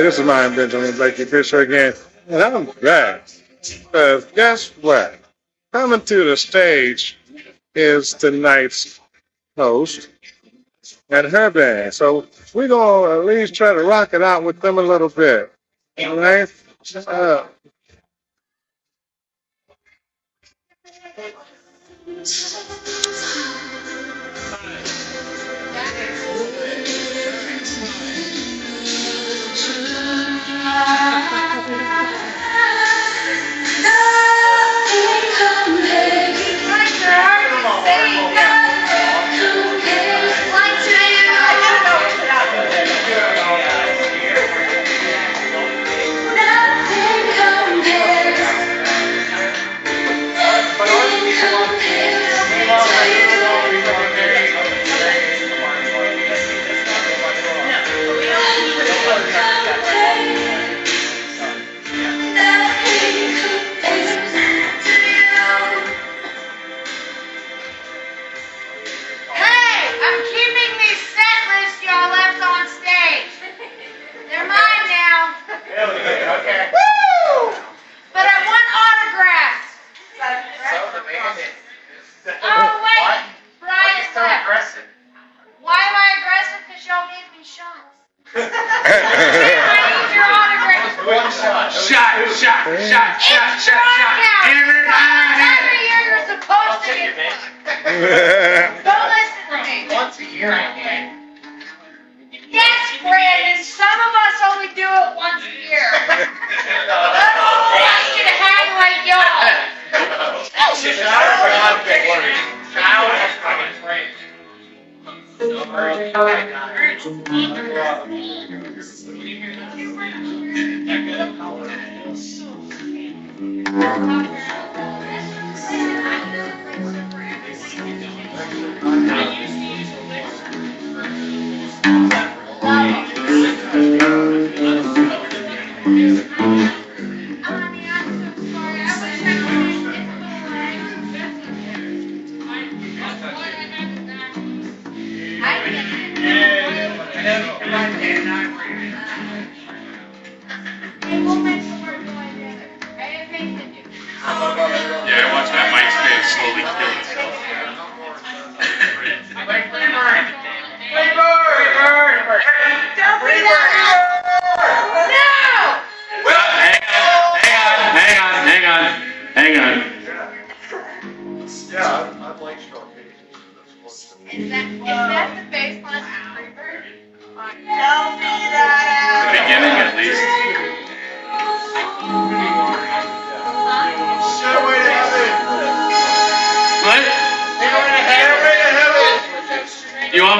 Hey, this is Ryan Benjamin Blakey Fisher again, and I'm back. Because guess what? Coming to the stage is tonight's host and her band. So we're going to at least try to rock it out with them a little bit. All right? Uh, Hey, Yeah,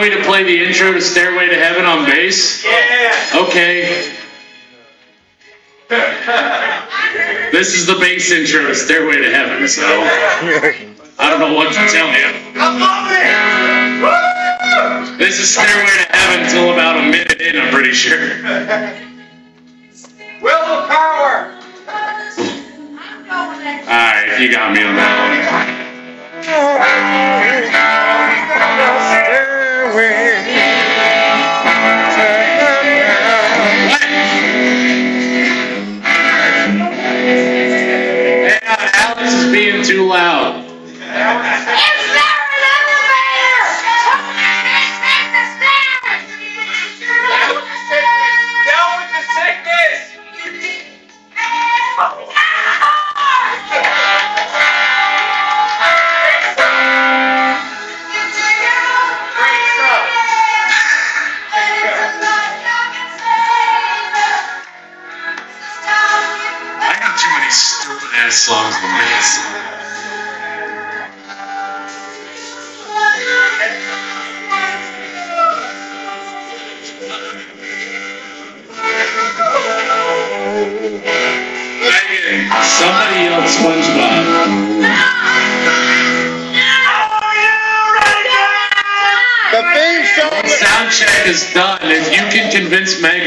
want me to play the intro to Stairway to Heaven on bass? Yeah. Okay. This is the bass intro to Stairway to Heaven, so I don't know what to tell you. I love it. This is Stairway to Heaven until about a minute in, I'm pretty sure. Will of power. I'm going with that. Alright, you got me on that one. Too loud. Is there an elevator? Somebody take the stairs! Down with the sickness. I got too many stupid ass songs on this.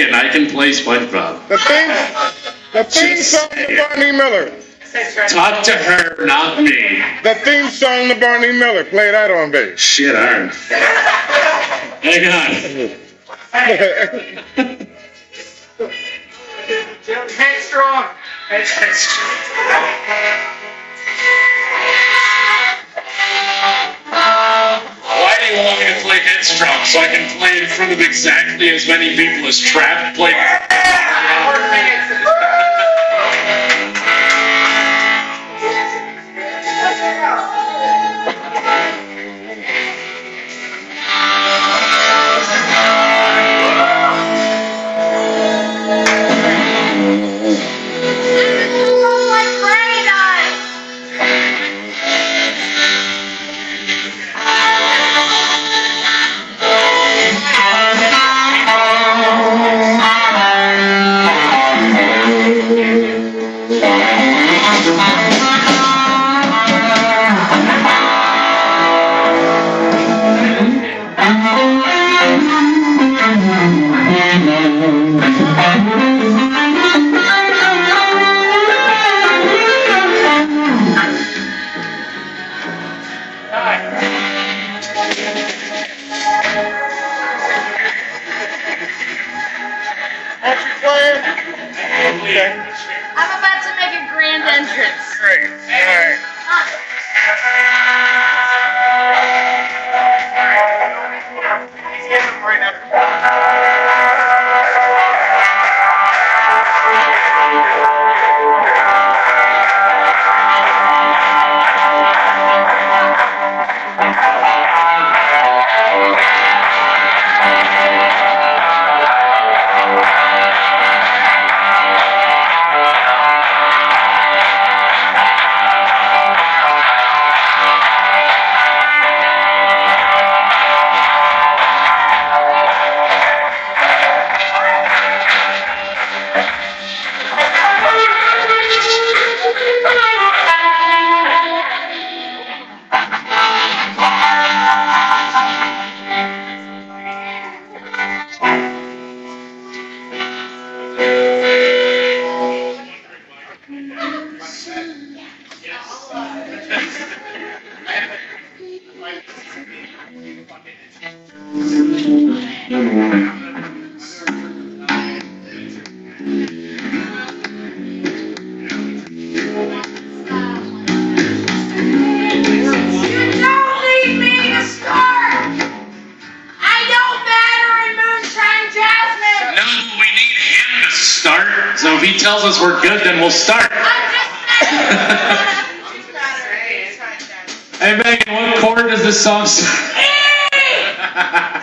saying I can play SpongeBob. The theme, the theme song to Barney Miller. Talk to her, not me. The theme song to Barney Miller. Play that on bass. Shit, Aaron. Hang on. Head strong. Head strong. anyone want me to play Headstrong so I can play in front of exactly as many people as Trapt played. the songs.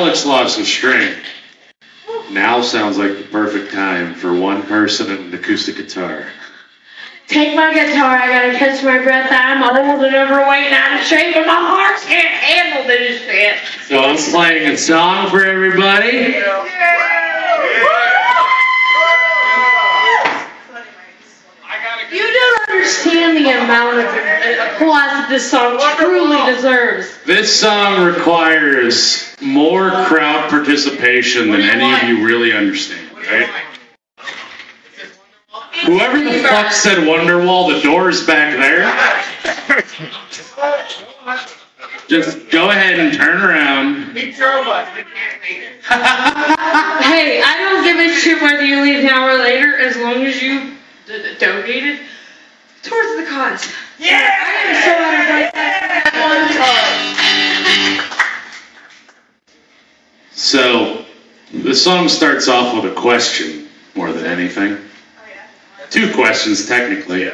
Alex lost a string, now sounds like the perfect time for one person and an acoustic guitar. Take my guitar, I gotta catch my breath. I'm old and overweight and out of shape, and my heart can't handle this shit. So I'm playing a song for everybody. I gotta go. You don't understand the amount of applause that this song truly deserves. This song requires more crowd participation than any of you really understand, right? Whoever the fuck said Wonderwall, the door is back there. Just go ahead and turn around. He drove us. Hey, I don't give a shit whether you leave now or later, as long as you donated towards the cause. Yeah! I am so out of breath. So, the song starts off with a question more than anything. Two questions, technically.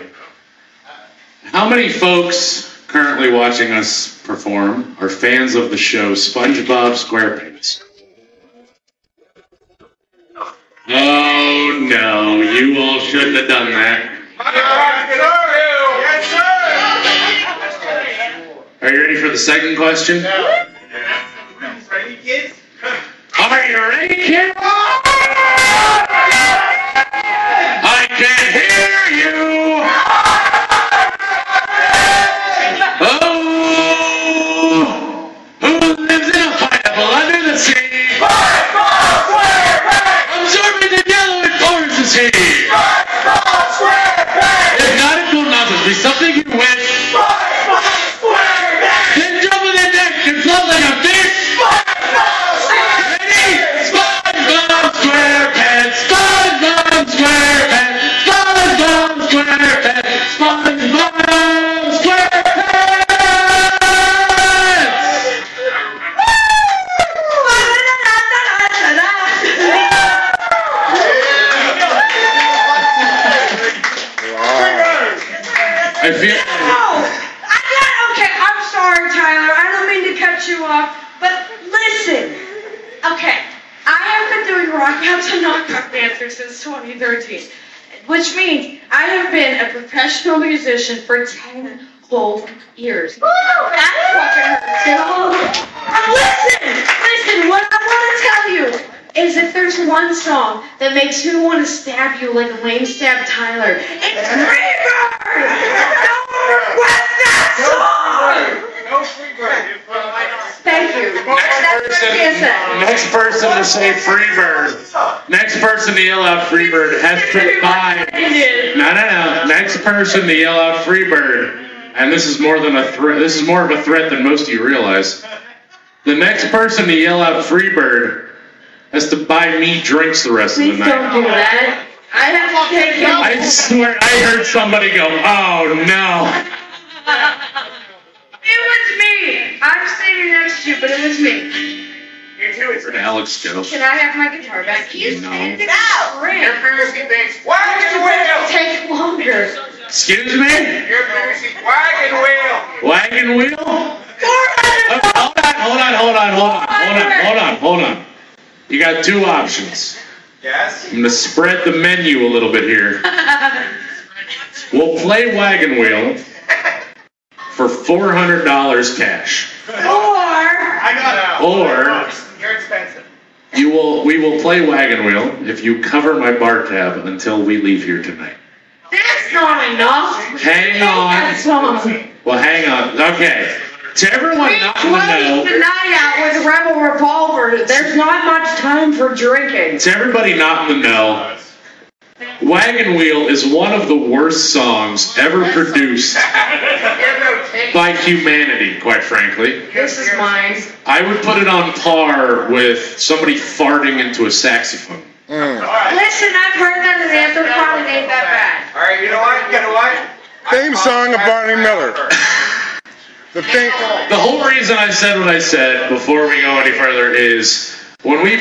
How many folks currently watching us perform are fans of the show SpongeBob SquarePants? Oh no, you all shouldn't have done that. Are you ready for the second question? Ready, kids? Are you ready, kid? I I feel. No! I got, okay, I'm sorry, Tyler. I don't mean to cut you off, but listen. Okay, I have been doing rock outs and Knockout Cancer since 2013, which means I have been a professional musician for 10 whole years. That fucking hurts. Listen, listen, what I want to tell you is if there's one song that makes me want to stab you like Lame Stab Tyler, it's Freebird! Don't request that song! No free bird. Thank you. Next person, next person to say Freebird. Next person to yell out Freebird has to buy. No, no, no. Next person to yell out Freebird. And this is more than a threat. This is more of a threat than most of you realize. The next person to yell out Freebird has to buy me drinks the rest of the night Please don't do that. I have to take him. I swear I heard somebody go, oh no. It was me. I'm sitting next to you, but it was me. You too, it's Where'd Alex go? Can I have my guitar back? He's No. standing No. ring. Your previously thinks, wagon wheel! Take longer. Excuse me? Your previously wagon wheel! Wagon wheel? Oh, Hold on, hold on, hold on, hold on, hold on, hold on, hold on. You got two options. Yes? I'm gonna spread the menu a little bit here. We'll play Wagon Wheel for four hundred dollars cash. Or I got it. Or- You're expensive. You will, we will play Wagon Wheel if you cover my bar tab until we leave here tonight. that's not enough. Hang on. Well, hang on. Okay. To everyone We not in the closed know, the night out with Rebel Revolver. There's not much time for drinking. to everybody not in the know, Wagon Wheel is one of the worst songs ever produced You're no king. by humanity, quite frankly. This is mine. I would put it on par with somebody farting into a saxophone. Mm. Alright. Listen, I've heard that and the answer probably ain't that bad. Alright, you know what? You know what? Theme song of Barney Miller. The thing. The whole reason I said what I said before we go any further is when we